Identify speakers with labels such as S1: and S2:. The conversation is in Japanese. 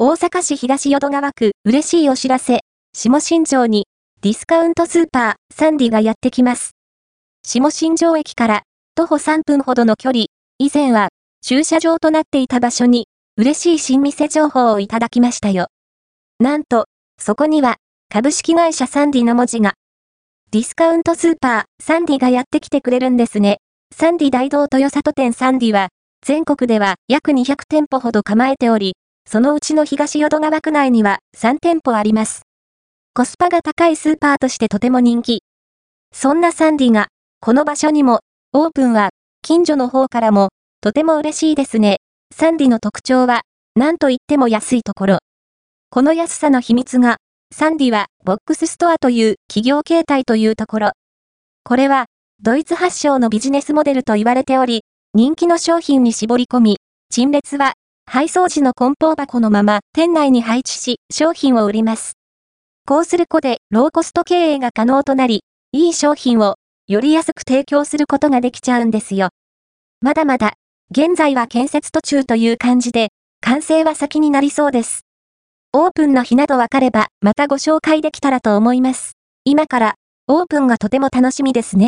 S1: 大阪市東淀川区嬉しいお知らせ、下新庄にディスカウントスーパーサンディがやってきます。下新庄駅から徒歩3分ほどの距離、以前は駐車場となっていた場所に嬉しい新店情報をいただきましたよ。なんと、そこには株式会社サンディの文字が。ディスカウントスーパーサンディがやってきてくれるんですね。サンディ大道豊里店サンディは全国では約200店舗ほど構えており、そのうちの東淀川区内には3店舗あります。コスパが高いスーパーとしてとても人気。そんなサンディが、この場所にも、オープンは、近所の方からも、とても嬉しいですね。サンディの特徴は、何と言っても安いところ。この安さの秘密が、サンディは、ボックスストアという企業形態というところ。これは、ドイツ発祥のビジネスモデルと言われており、人気の商品に絞り込み、陳列は配送時の梱包箱のまま店内に配置し商品を売ります。こうすることでローコスト経営が可能となり、いい商品をより安く提供することができちゃうんですよ。まだまだ、現在は建設途中という感じで、完成は先になりそうです。オープンの日などわかればまたご紹介できたらと思います。今からオープンがとても楽しみですね。